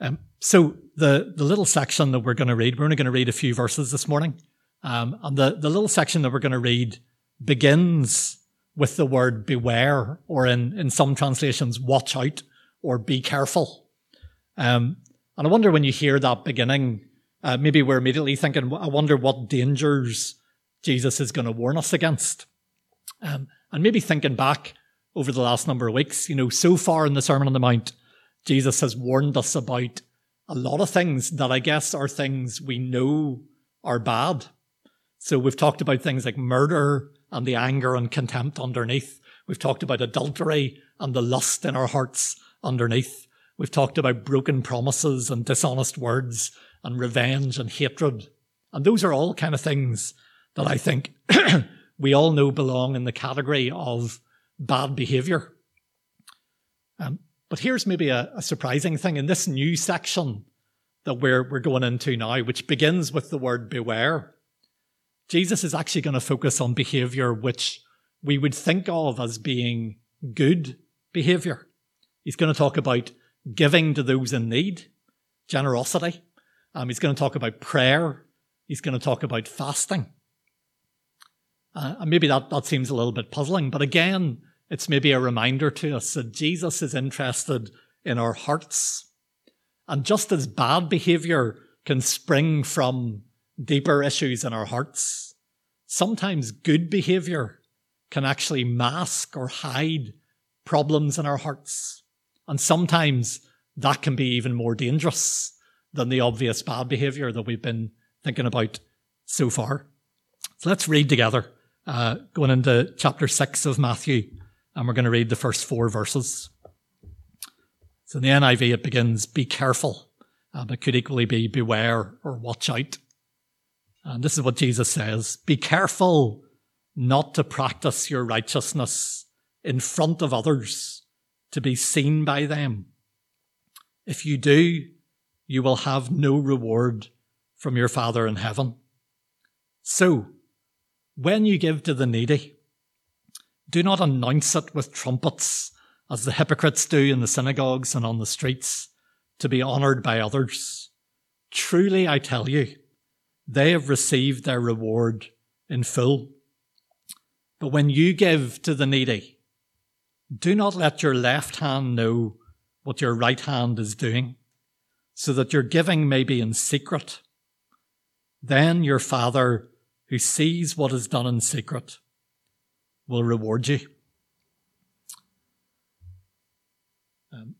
Um, so the, the little section that we're going to read, we're only going to read a few verses this morning. Um, and the, the little section that we're going to read begins with the word beware, or in, in some translations, watch out or be careful. Um, and I wonder when you hear that beginning, uh, maybe we're immediately thinking, I wonder what dangers Jesus is going to warn us against. Um, and maybe thinking back over the last number of weeks, you know, so far in the Sermon on the Mount, Jesus has warned us about a lot of things that I guess are things we know are bad. So we've talked about things like murder and the anger and contempt underneath. We've talked about adultery and the lust in our hearts underneath. We've talked about broken promises and dishonest words and revenge and hatred. And those are all kind of things that I think we all know belong in the category of bad behavior. Um, but here's maybe a, a, surprising thing in this new section that we're, we're going into now, which begins with the word beware. Jesus is actually going to focus on behavior which we would think of as being good behavior. He's going to talk about giving to those in need, generosity. Um, he's going to talk about prayer. He's going to talk about fasting. Uh, and maybe that, that seems a little bit puzzling, but again, it's maybe a reminder to us that Jesus is interested in our hearts. And just as bad behavior can spring from deeper issues in our hearts, sometimes good behavior can actually mask or hide problems in our hearts. And sometimes that can be even more dangerous than the obvious bad behavior that we've been thinking about so far. So let's read together, uh, going into chapter 6 of Matthew, and we're going to read the first four verses. So in the NIV, it begins, be careful. Um, it could equally be beware or watch out. And this is what Jesus says Be careful not to practice your righteousness in front of others to be seen by them. If you do, you will have no reward from your Father in heaven. So, when you give to the needy, do not announce it with trumpets as the hypocrites do in the synagogues and on the streets to be honored by others. Truly, I tell you, they have received their reward in full. But when you give to the needy, do not let your left hand know what your right hand is doing, so that your giving may be in secret. Then your Father, who sees what is done in secret, will reward you. Um,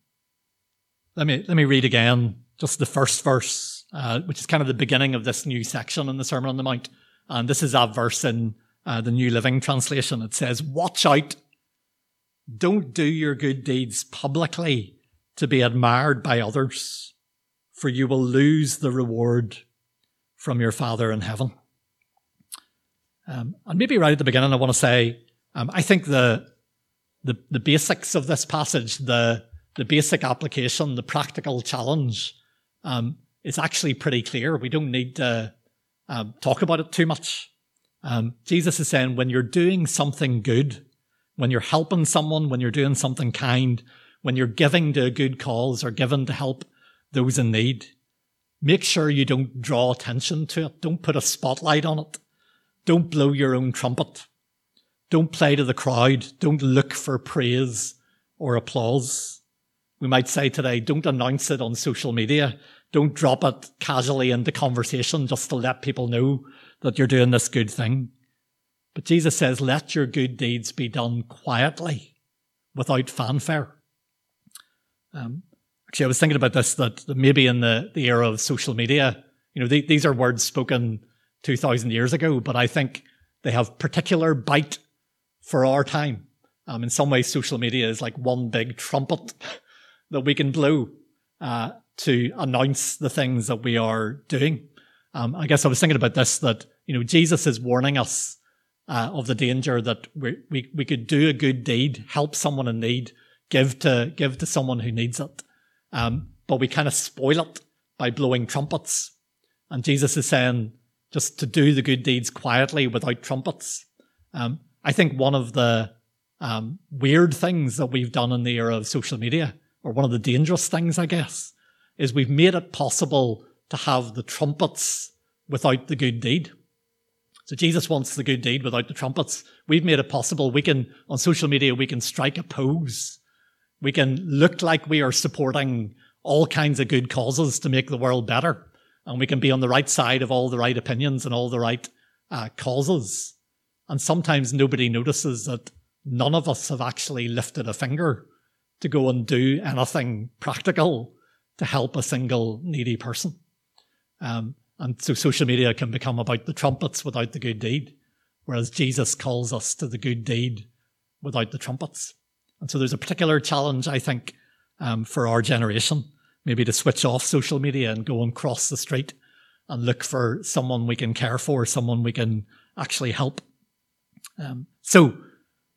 let me let me read again just the first verse, uh, which is kind of the beginning of this new section in the Sermon on the Mount, and this is that verse in uh, the New Living Translation. It says, "Watch out." Don't do your good deeds publicly to be admired by others, for you will lose the reward from your Father in heaven. Um, and maybe right at the beginning, I want to say, um, I think the, the, the basics of this passage, the the basic application, the practical challenge, um, is actually pretty clear. We don't need to um, talk about it too much. Um, Jesus is saying when you're doing something good, when you're helping someone, when you're doing something kind, when you're giving to a good cause or giving to help those in need, make sure you don't draw attention to it. Don't put a spotlight on it. Don't blow your own trumpet. Don't play to the crowd. Don't look for praise or applause. We might say today, don't announce it on social media. Don't drop it casually into conversation just to let people know that you're doing this good thing. But Jesus says, let your good deeds be done quietly without fanfare. Um, actually, I was thinking about this that, maybe in the, the era of social media, you know, the, these are words spoken 2000 years ago, but I think they have particular bite for our time. Um, in some ways, social media is like one big trumpet that we can blow uh, to announce the things that we are doing. Um, I guess I was thinking about this that you know Jesus is warning us uh, of the danger that we, we, we could do a good deed, help someone in need, give to, give to someone who needs it. Um, but we kind of spoil it by blowing trumpets. And Jesus is saying just to do the good deeds quietly without trumpets. Um, I think one of the um, weird things that we've done in the era of social media, or one of the dangerous things, I guess, is we've made it possible to have the trumpets without the good deed. So Jesus wants the good deed without the trumpets. We've made it possible. We can, on social media, we can strike a pose. We can look like we are supporting all kinds of good causes to make the world better. And we can be on the right side of all the right opinions and all the right uh, causes. And sometimes nobody notices that none of us have actually lifted a finger to go and do anything practical to help a single needy person. Um, and so social media can become about the trumpets without the good deed, whereas Jesus calls us to the good deed without the trumpets. And so there's a particular challenge, I think, um, for our generation, maybe to switch off social media and go and cross the street and look for someone we can care for, someone we can actually help. Um, so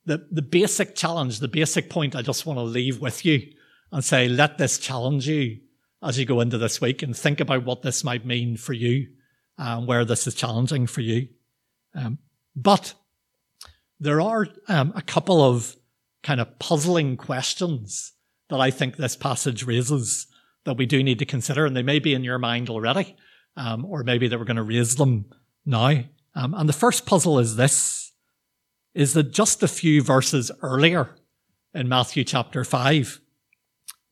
the, the basic challenge, the basic point I just want to leave with you and say, let this challenge you as you go into this week and think about what this might mean for you and where this is challenging for you. Um, but there are um, a couple of kind of puzzling questions that I think this passage raises that we do need to consider, and they may be in your mind already, um, or maybe that we're going to raise them now. Um, and the first puzzle is this, is that just a few verses earlier in Matthew chapter 5,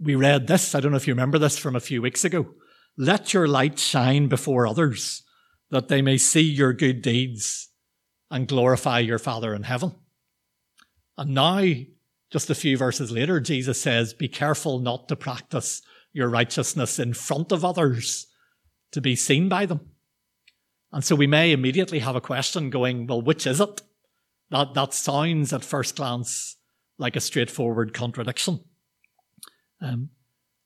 we read this. I don't know if you remember this from a few weeks ago. Let your light shine before others that they may see your good deeds and glorify your Father in heaven. And now just a few verses later, Jesus says, Be careful not to practice your righteousness in front of others to be seen by them. And so we may immediately have a question going, Well, which is it? That, that sounds at first glance like a straightforward contradiction. Um,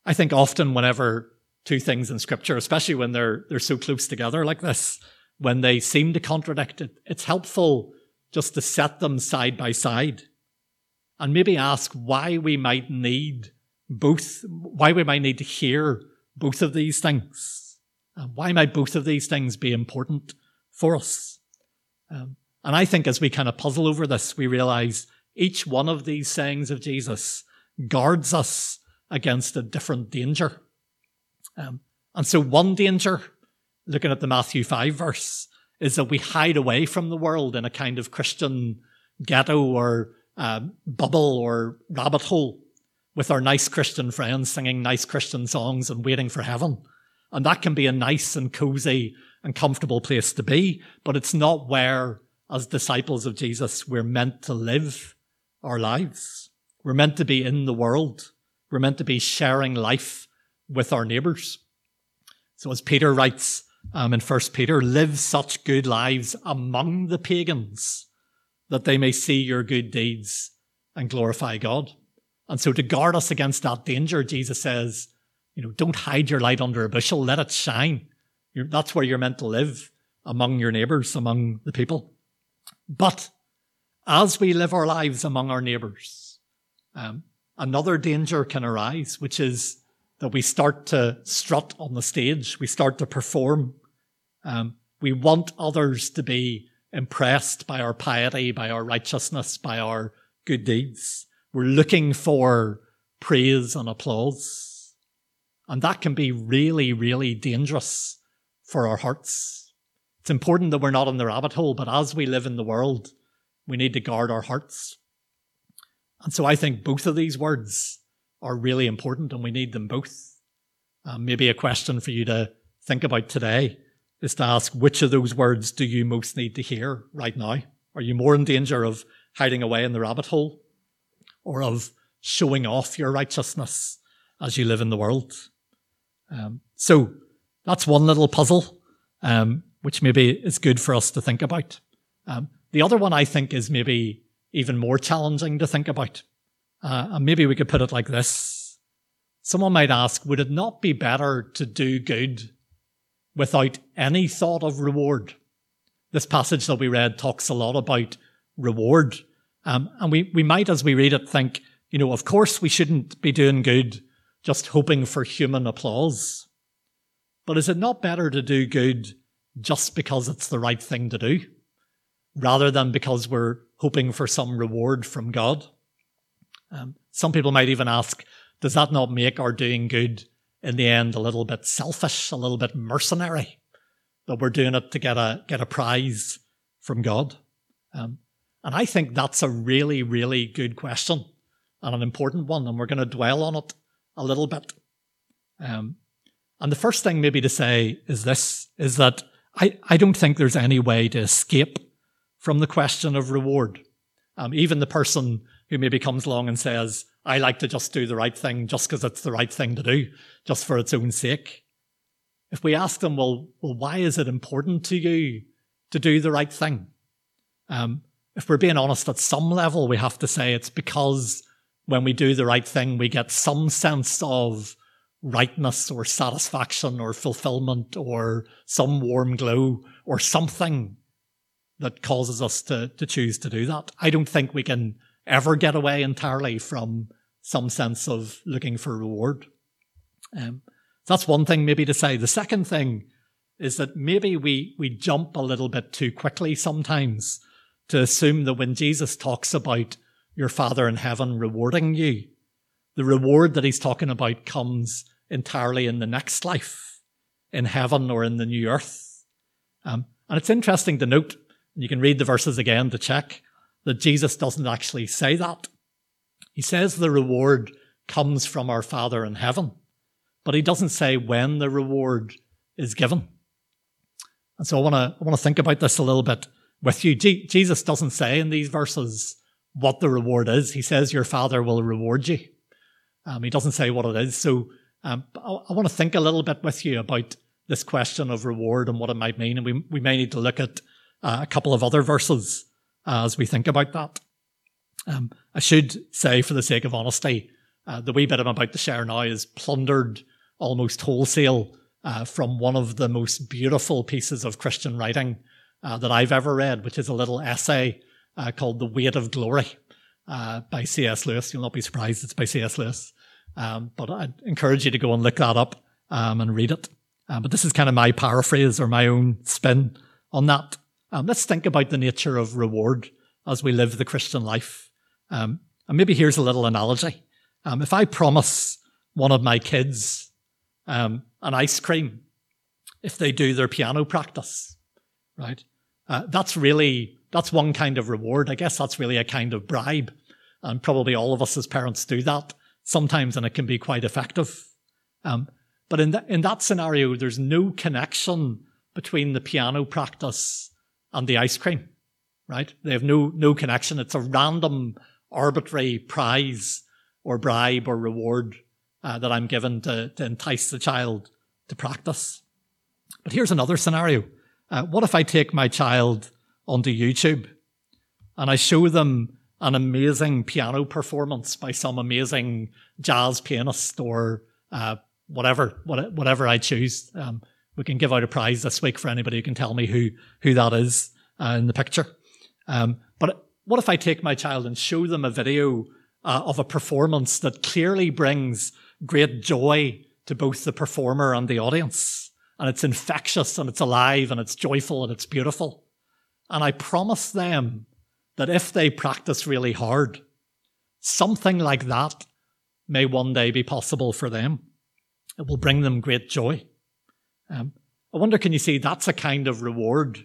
I think often whenever two things in scripture, especially when they're, they're so close together like this, when they seem to contradict it, it's helpful just to set them side by side and maybe ask why we might need both, why we might need to hear both of these things. Uh, why might both of these things be important for us? Um, and I think as we kind of puzzle over this, we realize each one of these sayings of Jesus guards us against a different danger. Um, and so one danger, looking at the Matthew 5 verse, is that we hide away from the world in a kind of Christian ghetto or uh, bubble or rabbit hole with our nice Christian friends singing nice Christian songs and waiting for heaven. And that can be a nice and cozy and comfortable place to be, but it's not where, as disciples of Jesus, we're meant to live our lives. We're meant to be in the world. We're meant to be sharing life with our neighbours. So as Peter writes um, in First Peter, live such good lives among the pagans that they may see your good deeds and glorify God. And so to guard us against that danger, Jesus says, you know, don't hide your light under a bushel, let it shine. You're, that's where you're meant to live among your neighbours, among the people. But as we live our lives among our neighbours, um, another danger can arise, which is that we start to strut on the stage, we start to perform. Um, we want others to be impressed by our piety, by our righteousness, by our good deeds. We're looking for praise and applause. And that can be really, really dangerous for our hearts. It's important that we're not in the rabbit hole, but as we live in the world, we need to guard our hearts. And so I think both of these words are really important and we need them both. Um, maybe a question for you to think about today is to ask which of those words do you most need to hear right now? Are you more in danger of hiding away in the rabbit hole or of showing off your righteousness as you live in the world? Um, so that's one little puzzle, um, which maybe is good for us to think about. Um, the other one I think is maybe even more challenging to think about. Uh, and maybe we could put it like this. Someone might ask, would it not be better to do good without any thought of reward. This passage that we read talks a lot about reward. Um, and we, we might, as we read it, think, you know, of course we shouldn't be doing good just hoping for human applause. But is it not better to do good just because it's the right thing to do, rather than because we're hoping for some reward from God? Um, some people might even ask, does that not make our doing good in the end a little bit selfish, a little bit mercenary, that we're doing it to get a, get a prize from God? Um, and I think that's a really, really good question and an important one. And we're going to dwell on it a little bit. Um, and the first thing maybe to say is this, is that I, I don't think there's any way to escape from the question of reward. Um, even the person who maybe comes along and says, I like to just do the right thing just because it's the right thing to do, just for its own sake. If we ask them, well, well, why is it important to you to do the right thing? Um, if we're being honest, at some level, we have to say it's because when we do the right thing, we get some sense of rightness or satisfaction or fulfillment or some warm glow or something that causes us to, to choose to do that. I don't think we can ever get away entirely from some sense of looking for reward. Um, that's one thing maybe to say. The second thing is that maybe we, we jump a little bit too quickly sometimes to assume that when Jesus talks about your Father in heaven rewarding you, the reward that he's talking about comes entirely in the next life, in heaven or in the new earth. Um, and it's interesting to note and you can read the verses again to check that Jesus doesn't actually say that. He says the reward comes from our Father in heaven, but he doesn't say when the reward is given. And so I want to I want to think about this a little bit with you. G- Jesus doesn't say in these verses what the reward is. He says your Father will reward you. Um, he doesn't say what it is. So um, I, I want to think a little bit with you about this question of reward and what it might mean, and we we may need to look at uh, a couple of other verses uh, as we think about that. Um, I should say, for the sake of honesty, uh, the wee bit I'm about to share now is plundered almost wholesale uh, from one of the most beautiful pieces of Christian writing uh, that I've ever read, which is a little essay uh, called The Weight of Glory by C.S. Lewis. You'll not be surprised it's by C.S. Lewis. Um, but I'd encourage you to go and look that up um, and read it. but this is kind of my paraphrase or my own spin on that. Um, let's think about the nature of reward as we live the Christian life. Um, and maybe here's a little analogy. Um, if I promise one of my kids um, an ice cream if they do their piano practice, right? Uh, that's really, that's one kind of reward. I guess that's really a kind of bribe. And probably all of us as parents do that sometimes and it can be quite effective. Um, but in, in that scenario, there's no connection between the piano practice and the ice cream, right? They have no, no connection. It's a random, arbitrary prize or bribe or reward uh, that I'm given to, to entice the child to practice. But here's another scenario. Uh, what if I take my child onto YouTube and I show them an amazing piano performance by some amazing jazz pianist or uh, whatever, whatever I choose. Um, we can give out a prize this week for anybody who can tell me who who that is uh, in the picture. Um, but what if I take my child and show them a video uh, of a performance that clearly brings great joy to both the performer and the audience, and it's infectious and it's alive and it's joyful and it's beautiful, and I promise them that if they practice really hard, something like that may one day be possible for them. It will bring them great joy. Um, I wonder, can you see that's a kind of reward?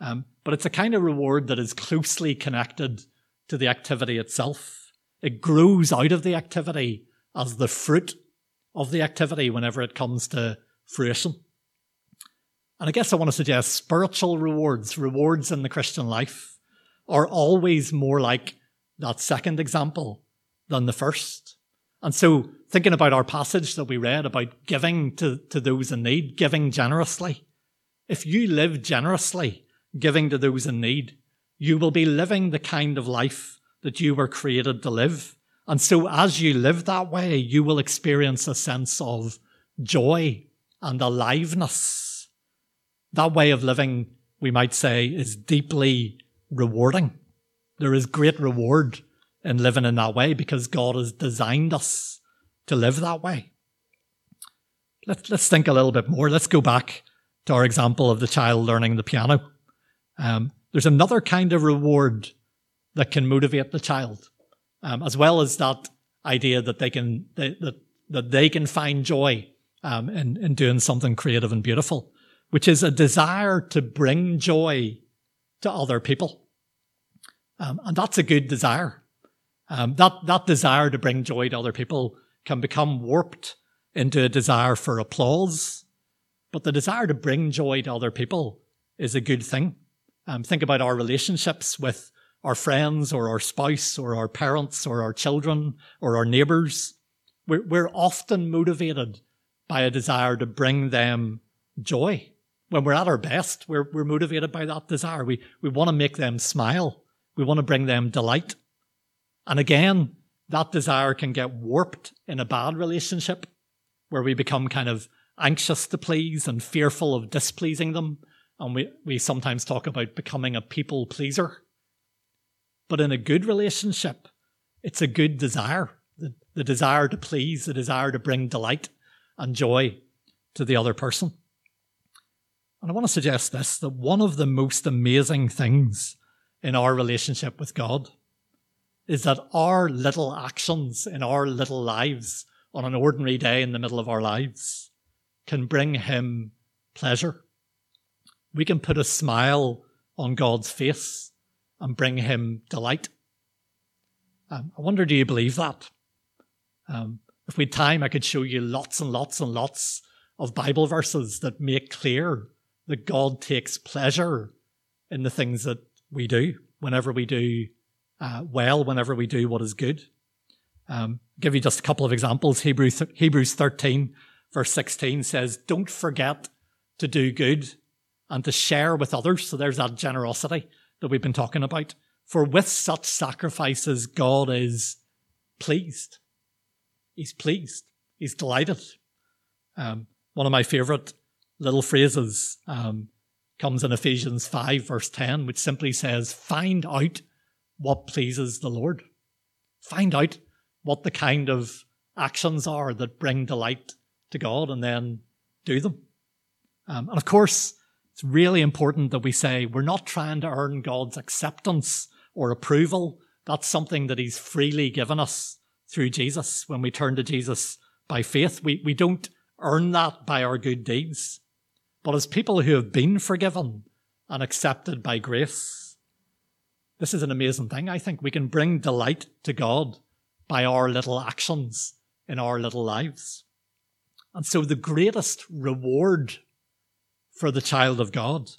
Um, but it's a kind of reward that is closely connected to the activity itself. It grows out of the activity as the fruit of the activity whenever it comes to fruition. And I guess I want to suggest spiritual rewards, rewards in the Christian life, are always more like that second example than the first. And so, thinking about our passage that we read about giving to, to those in need, giving generously, if you live generously, giving to those in need, you will be living the kind of life that you were created to live. And so, as you live that way, you will experience a sense of joy and aliveness. That way of living, we might say, is deeply rewarding. There is great reward in living in that way because God has designed us to live that way. Let's, let's think a little bit more. Let's go back to our example of the child learning the piano. Um, there's another kind of reward that can motivate the child, um, as well as that idea that they can they, that that they can find joy um, in, in doing something creative and beautiful, which is a desire to bring joy to other people. Um, and that's a good desire. Um, that, that desire to bring joy to other people can become warped into a desire for applause. But the desire to bring joy to other people is a good thing. Um, think about our relationships with our friends or our spouse or our parents or our children or our neighbors. We're, we're often motivated by a desire to bring them joy. When we're at our best, we're, we're motivated by that desire. We, we want to make them smile. We want to bring them delight. And again, that desire can get warped in a bad relationship where we become kind of anxious to please and fearful of displeasing them. And we, we sometimes talk about becoming a people pleaser. But in a good relationship, it's a good desire the, the desire to please, the desire to bring delight and joy to the other person. And I want to suggest this that one of the most amazing things in our relationship with God is that our little actions in our little lives on an ordinary day in the middle of our lives can bring Him pleasure. We can put a smile on God's face and bring Him delight. Um, I wonder, do you believe that? Um, if we had time, I could show you lots and lots and lots of Bible verses that make clear that God takes pleasure in the things that we do whenever we do uh, well, whenever we do what is good. Um, give you just a couple of examples. Hebrews, Hebrews 13, verse 16 says, Don't forget to do good and to share with others. So there's that generosity that we've been talking about. For with such sacrifices, God is pleased. He's pleased. He's delighted. Um, one of my favorite little phrases um, comes in Ephesians 5, verse 10, which simply says, Find out what pleases the Lord. Find out what the kind of actions are that bring delight to God and then do them. Um, and of course, it's really important that we say we're not trying to earn God's acceptance or approval. That's something that He's freely given us through Jesus when we turn to Jesus by faith. We, we don't earn that by our good deeds. But as people who have been forgiven and accepted by grace, this is an amazing thing. I think we can bring delight to God by our little actions in our little lives. And so the greatest reward for the child of God,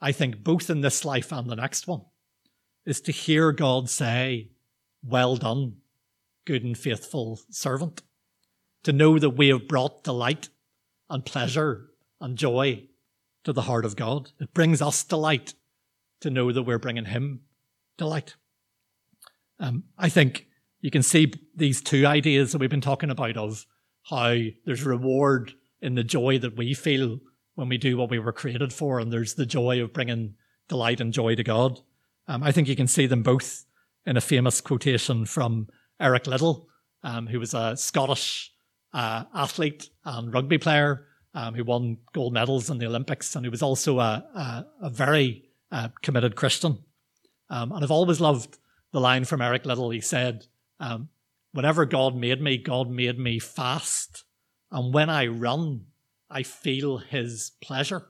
I think both in this life and the next one, is to hear God say, well done, good and faithful servant. To know that we have brought delight and pleasure and joy to the heart of God. It brings us delight to know that we're bringing Him delight. Um, I think you can see these two ideas that we've been talking about of how there's reward in the joy that we feel when we do what we were created for, and there's the joy of bringing delight and joy to God. Um, I think you can see them both in a famous quotation from Eric Liddell, um, who was a Scottish uh, athlete and rugby player um, who won gold medals in the Olympics, and he was also a, a, a very uh, committed Christian. Um, and I've always loved the line from Eric Liddell. He said, um, whenever God made me, God made me fast. And when I run, I feel his pleasure.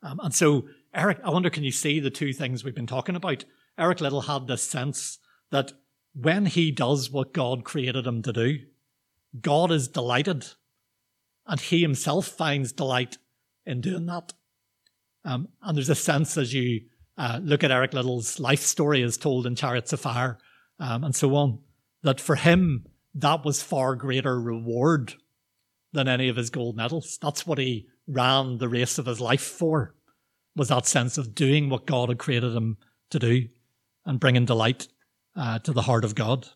Um, and so, Eric, I wonder, can you see the two things we've been talking about? Eric Liddell had this sense that when he does what God created him to do, God is delighted. And he himself finds delight in doing that. Um, and there's a sense as you uh, look at Eric Liddell's life story as told in Chariots of Fire um, and so on, that for him, that was far greater reward than any of his gold medals. That's what he ran the race of his life for, was that sense of doing what God had created him to do and bringing delight uh, to the heart of God.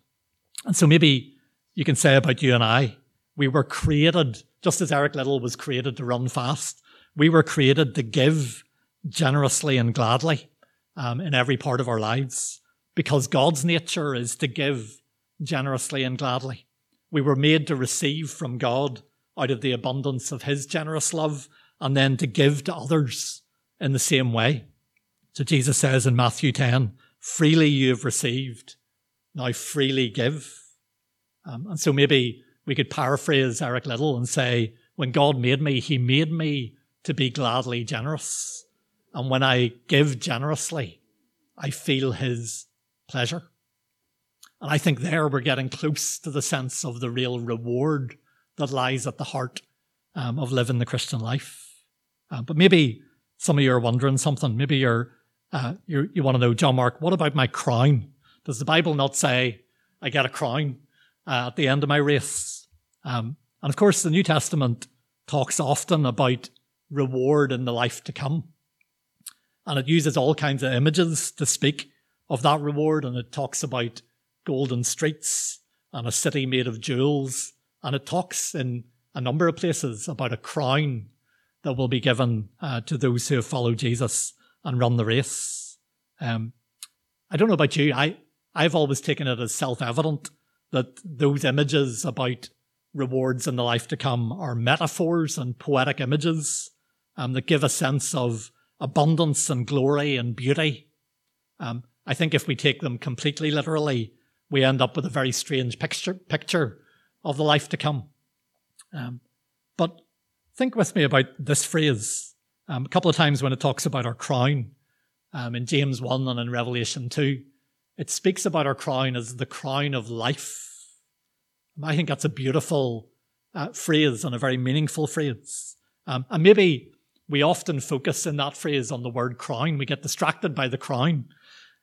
And so maybe you can say about you and I, we were created, just as Eric Liddell was created to run fast, we were created to give generously and gladly um, in every part of our lives because God's nature is to give generously and gladly. We were made to receive from God out of the abundance of His generous love and then to give to others in the same way. So Jesus says in Matthew 10, freely you have received, now freely give. Um, and so maybe we could paraphrase Eric Liddell and say, when God made me, he made me to be gladly generous. And when I give generously, I feel his pleasure. And I think there we're getting close to the sense of the real reward that lies at the heart um, of living the Christian life. Uh, but maybe some of you are wondering something. Maybe you're, uh, you you want to know, John Mark, what about my crown? Does the Bible not say I get a crown uh, at the end of my race? Um, and of course, the New Testament talks often about reward in the life to come. And it uses all kinds of images to speak of that reward. And it talks about golden streets and a city made of jewels. And it talks in a number of places about a crown that will be given uh, to those who have followed Jesus and run the race. Um, I don't know about you. I, I've always taken it as self evident that those images about rewards in the life to come are metaphors and poetic images um, that give a sense of abundance and glory and beauty. Um, I think if we take them completely literally, we end up with a very strange picture, picture of the life to come. Um, but think with me about this phrase. Um, a couple of times when it talks about our crown, um, in James 1 and in Revelation 2, it speaks about our crown as the crown of life. I think that's a beautiful uh, phrase and a very meaningful phrase. Um, and maybe we often focus in that phrase on the word crown. We get distracted by the crown.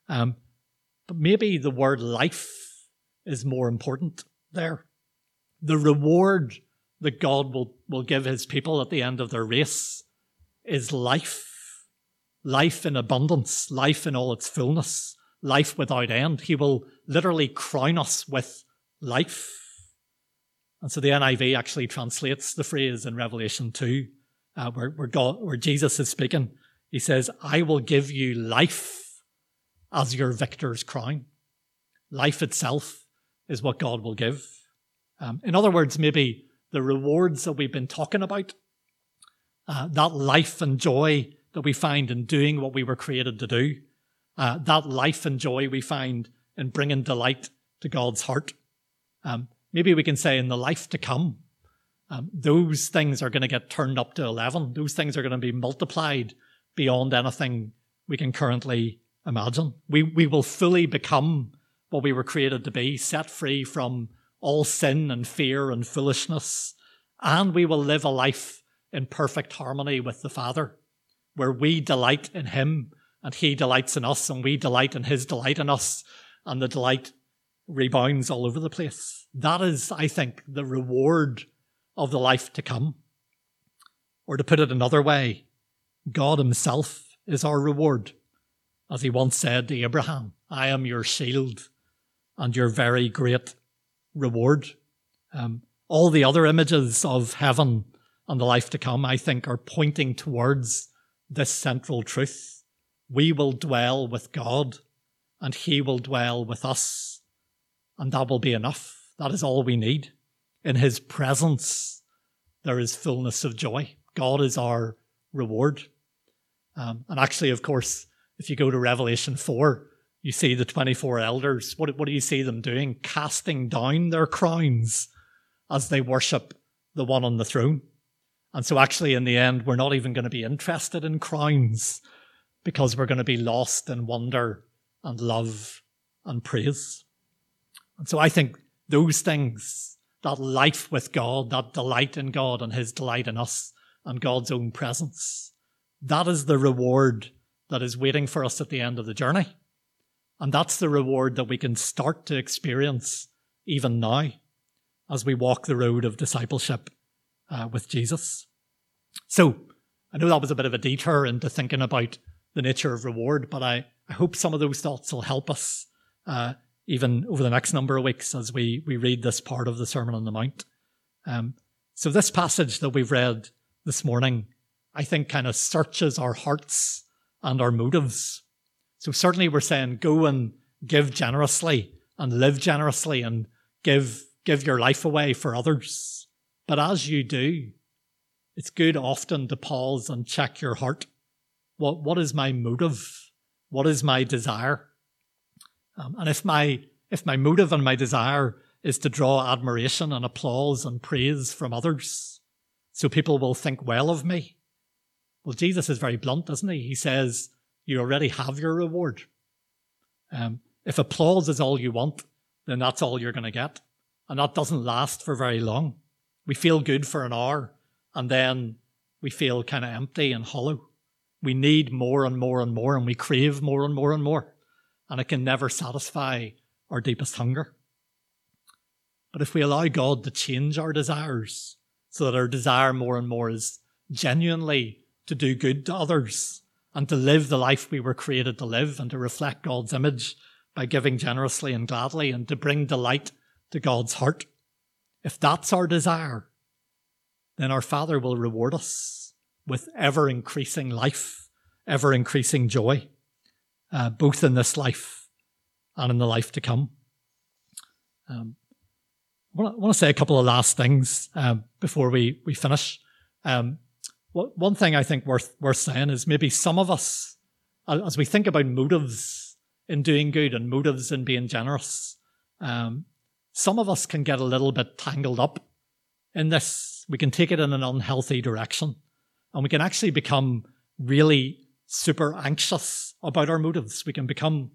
Um, but maybe the word life is more important there. The reward that God will, will give his people at the end of their race is life. Life in abundance, life in all its fullness, life without end. He will literally crown us with life. And so the NIV actually translates the phrase in Revelation 2, uh, where, where, God, where Jesus is speaking. He says, I will give you life as your victor's crown. Life itself is what God will give. Um, in other words, maybe the rewards that we've been talking about, uh, that life and joy that we find in doing what we were created to do, uh, that life and joy we find in bringing delight to God's heart. Um, maybe we can say in the life to come, um, those things are going to get turned up to 11. Those things are going to be multiplied beyond anything we can currently imagine. We, we will fully become what we were created to be, set free from all sin and fear and foolishness. And we will live a life in perfect harmony with the Father, where we delight in Him and He delights in us and we delight in His delight in us. And the delight rebounds all over the place. That is, I think, the reward of the life to come. Or to put it another way, God Himself is our reward. As He once said to Abraham, I am your shield and your very great reward. Um, all the other images of heaven and the life to come, I think, are pointing towards this central truth. We will dwell with God and He will dwell with us. And that will be enough. That is all we need. In His presence, there is fullness of joy. God is our reward. Um, and actually, of course, if you go to Revelation 4, you see the 24 elders. What, what do you see them doing? Casting down their crowns as they worship the one on the throne. And so, actually, in the end, we're not even going to be interested in crowns because we're going to be lost in wonder and love and praise. And so, I think those things, that life with God, that delight in God and His delight in us and God's own presence, that is the reward that is waiting for us at the end of the journey. And that's the reward that we can start to experience even now as we walk the road of discipleship uh, with Jesus. So I know that was a bit of a detour into thinking about the nature of reward, but I, I hope some of those thoughts will help us uh, even over the next number of weeks as we, we read this part of the Sermon on the Mount. Um, so this passage that we've read this morning, I think kind of searches our hearts and our motives so certainly we're saying go and give generously and live generously and give, give your life away for others. But as you do, it's good often to pause and check your heart. What, what is my motive? What is my desire? Um, and if my, if my motive and my desire is to draw admiration and applause and praise from others so people will think well of me. Well, Jesus is very blunt, isn't he? He says, You already have your reward. Um, if applause is all you want, then that's all you're going to get. And that doesn't last for very long. We feel good for an hour and then we feel kind of empty and hollow. We need more and more and more, and we crave more and more and more. And it can never satisfy our deepest hunger. But if we allow God to change our desires so that our desire more and more is genuinely to do good to others and to live the life we were created to live and to reflect God's image by giving generously and gladly and to bring delight to God's heart, if that's our desire, then our Father will reward us with ever increasing life, ever increasing joy, uh, both in this life and in the life to come. Um, I want to say a couple of last things um, before we, we finish. Um, one thing I think worth worth saying is maybe some of us, as we think about motives in doing good and motives in being generous, um, some of us can get a little bit tangled up in this. We can take it in an unhealthy direction, and we can actually become really super anxious about our motives. We can become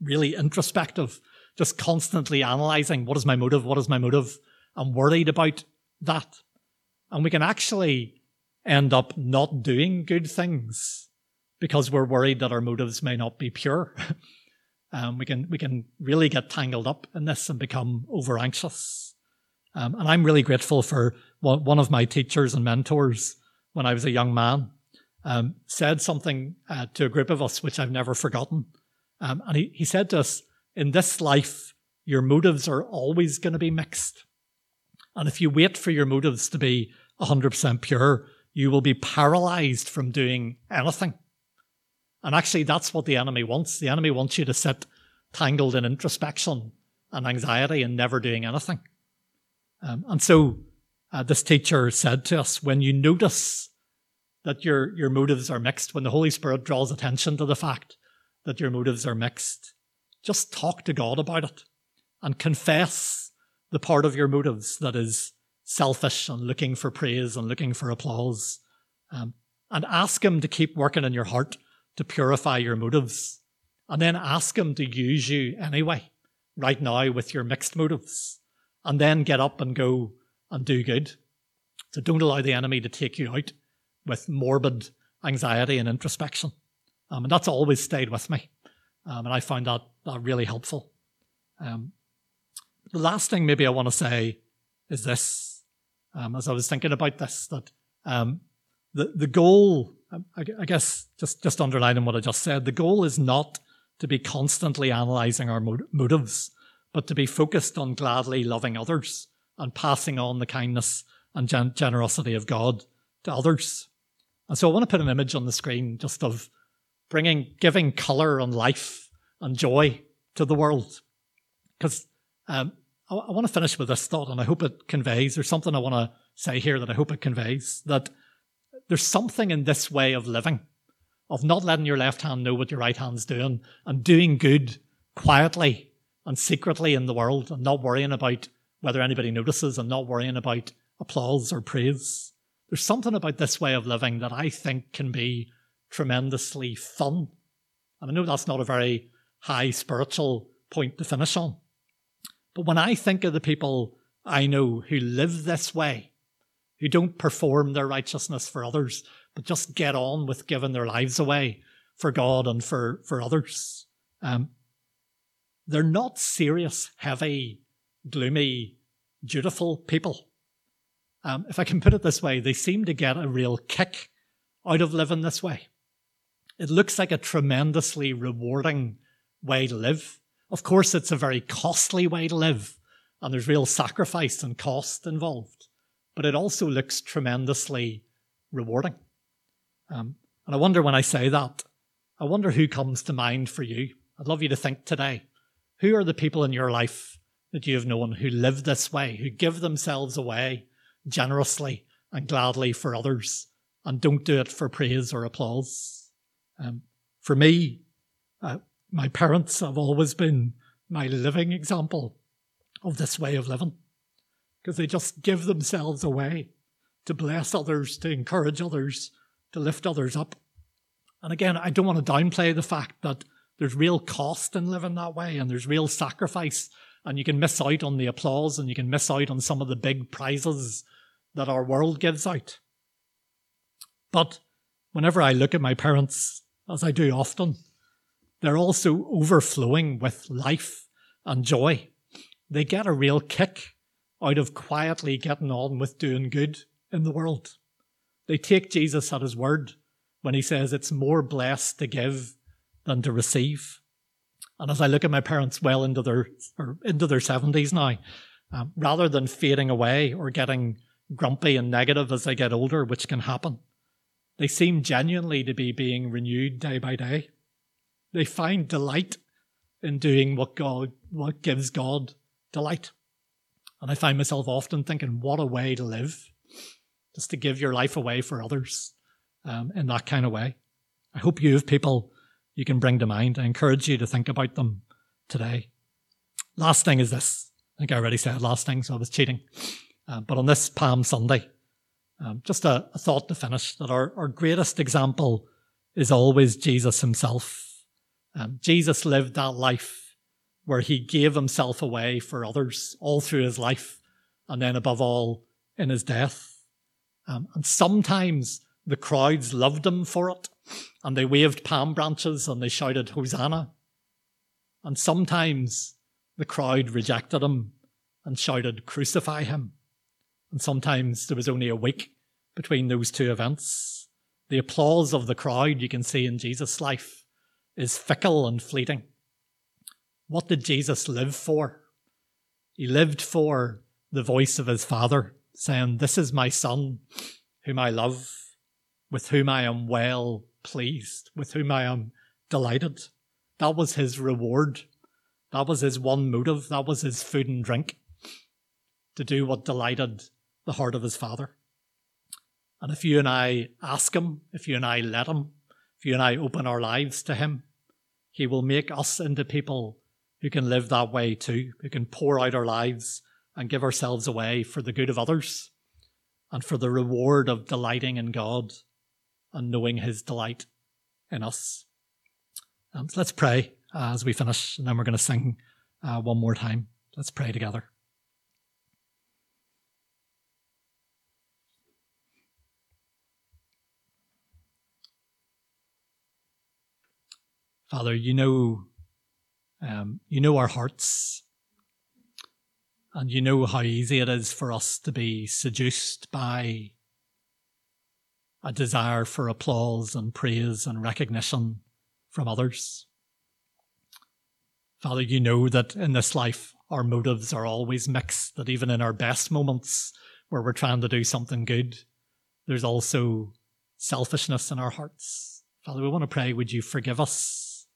really introspective just constantly analyzing what is my motive, what is my motive, and worried about that. And we can actually end up not doing good things because we're worried that our motives may not be pure. um, we can we can really get tangled up in this and become over anxious. Um, and I'm really grateful for one, one of my teachers and mentors when I was a young man. Um, said something uh, to a group of us which I've never forgotten. Um, and he, he said to us, in this life, your motives are always going to be mixed. And if you wait for your motives to be 100% pure, you will be paralyzed from doing anything. And actually, that's what the enemy wants. The enemy wants you to sit tangled in introspection and anxiety and never doing anything. Um, and so, uh, this teacher said to us, when you notice that your, your motives are mixed, when the Holy Spirit draws attention to the fact that your motives are mixed, just talk to God about it and confess the part of your motives that is selfish and looking for praise and looking for applause. Um, and ask Him to keep working in your heart to purify your motives. And then ask Him to use you anyway, right now with your mixed motives. And then get up and go and do good. So don't allow the enemy to take you out with morbid anxiety and introspection. Um, and that's always stayed with me. Um, and I find that, that really helpful. Um, the last thing maybe I want to say is this, um, as I was thinking about this, that um, the, the goal, um, I, I guess just, just underlining what I just said, the goal is not to be constantly analyzing our motives, but to be focused on gladly loving others and passing on the kindness and gen- generosity of God to others. And so I want to put an image on the screen just of bringing, giving color and life and joy to the world. Because um, I, I want to finish with this thought, and I hope it conveys. There's something I want to say here that I hope it conveys that there's something in this way of living, of not letting your left hand know what your right hand's doing, and doing good quietly and secretly in the world, and not worrying about whether anybody notices, and not worrying about applause or praise. There's something about this way of living that I think can be tremendously fun. And I know that's not a very high spiritual point to finish on. But when I think of the people I know who live this way, who don't perform their righteousness for others, but just get on with giving their lives away for God and for, for others, um, they're not serious, heavy, gloomy, dutiful people. Um, if I can put it this way, they seem to get a real kick out of living this way. It looks like a tremendously rewarding way to live. Of course, it's a very costly way to live, and there's real sacrifice and cost involved, but it also looks tremendously rewarding. Um, and I wonder when I say that, I wonder who comes to mind for you. I'd love you to think today. Who are the people in your life that you have known who live this way, who give themselves away generously and gladly for others and don't do it for praise or applause? Um, for me, uh, my parents have always been my living example of this way of living because they just give themselves away to bless others, to encourage others, to lift others up. And again, I don't want to downplay the fact that there's real cost in living that way and there's real sacrifice and you can miss out on the applause and you can miss out on some of the big prizes that our world gives out. But whenever I look at my parents, as I do often, they're also overflowing with life and joy. They get a real kick out of quietly getting on with doing good in the world. They take Jesus at his word when he says it's more blessed to give than to receive. And as I look at my parents well into their or into their seventies now, um, rather than fading away or getting grumpy and negative as they get older, which can happen, they seem genuinely to be being renewed day by day. They find delight in doing what God, what gives God delight. And I find myself often thinking, what a way to live, just to give your life away for others um, in that kind of way. I hope you have people you can bring to mind. I encourage you to think about them today. Last thing is this. I think I already said last thing, so I was cheating. Uh, but on this Palm Sunday, um, just a, a, thought to finish that our, our greatest example is always Jesus himself. Um, Jesus lived that life where he gave himself away for others all through his life and then above all in his death. Um, and sometimes the crowds loved him for it and they waved palm branches and they shouted Hosanna. And sometimes the crowd rejected him and shouted, Crucify him. And sometimes there was only a week between those two events. The applause of the crowd you can see in Jesus' life is fickle and fleeting. What did Jesus live for? He lived for the voice of his Father, saying, This is my Son, whom I love, with whom I am well pleased, with whom I am delighted. That was his reward. That was his one motive. That was his food and drink to do what delighted the heart of his Father. And if you and I ask him, if you and I let him, if you and I open our lives to him, he will make us into people who can live that way too, who can pour out our lives and give ourselves away for the good of others and for the reward of delighting in God and knowing his delight in us. Um, so let's pray uh, as we finish, and then we're going to sing uh, one more time. Let's pray together. Father, you know, um, you know our hearts, and you know how easy it is for us to be seduced by a desire for applause and praise and recognition from others. Father, you know that in this life our motives are always mixed, that even in our best moments where we're trying to do something good, there's also selfishness in our hearts. Father, we want to pray, would you forgive us?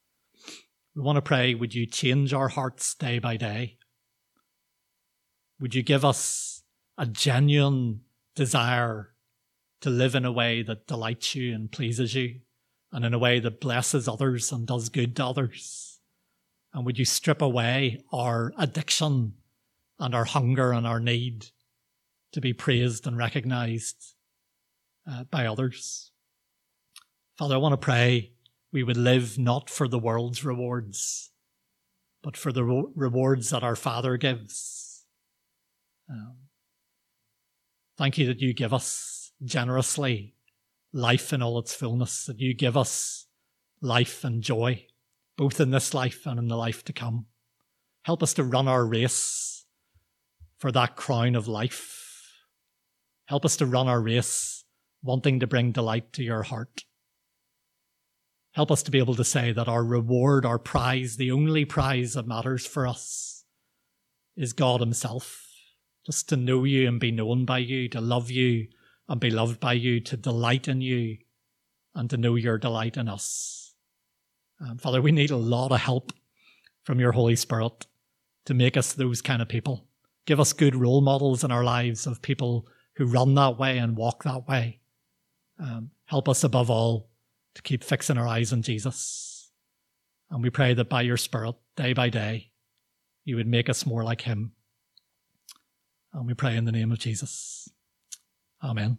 We want to pray, would you change our hearts day by day? Would you give us a genuine desire to live in a way that delights you and pleases you, and in a way that blesses others and does good to others? And would you strip away our addiction and our hunger and our need to be praised and recognized uh, by others? Father, I want to pray we would live not for the world's rewards, but for the re- rewards that our Father gives. Um, thank you that you give us generously life in all its fullness, that you give us life and joy, both in this life and in the life to come. Help us to run our race for that crown of life. Help us to run our race wanting to bring delight to your heart. Help us to be able to say that our reward, our prize, the only prize that matters for us is God Himself. Just to know you and be known by you, to love you and be loved by you, to delight in you, and to know your delight in us. Um, Father, we need a lot of help from your Holy Spirit to make us those kind of people. Give us good role models in our lives of people who run that way and walk that way. Um, help us above all to keep fixing our eyes on Jesus. And we pray that by your Spirit, day by day, you would make us more like him. And we pray in the name of Jesus. Amen.